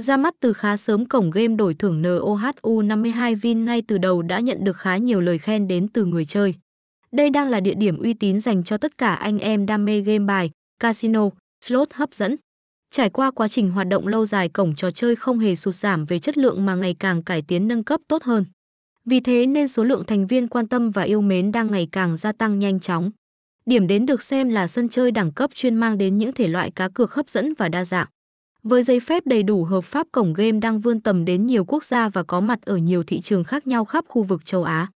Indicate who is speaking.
Speaker 1: Ra mắt từ khá sớm cổng game đổi thưởng NOHU 52 Vin ngay từ đầu đã nhận được khá nhiều lời khen đến từ người chơi. Đây đang là địa điểm uy tín dành cho tất cả anh em đam mê game bài, casino, slot hấp dẫn. Trải qua quá trình hoạt động lâu dài cổng trò chơi không hề sụt giảm về chất lượng mà ngày càng cải tiến nâng cấp tốt hơn. Vì thế nên số lượng thành viên quan tâm và yêu mến đang ngày càng gia tăng nhanh chóng. Điểm đến được xem là sân chơi đẳng cấp chuyên mang đến những thể loại cá cược hấp dẫn và đa dạng. Với giấy phép đầy đủ hợp pháp cổng game đang vươn tầm đến nhiều quốc gia và có mặt ở nhiều thị trường khác nhau khắp khu vực châu Á.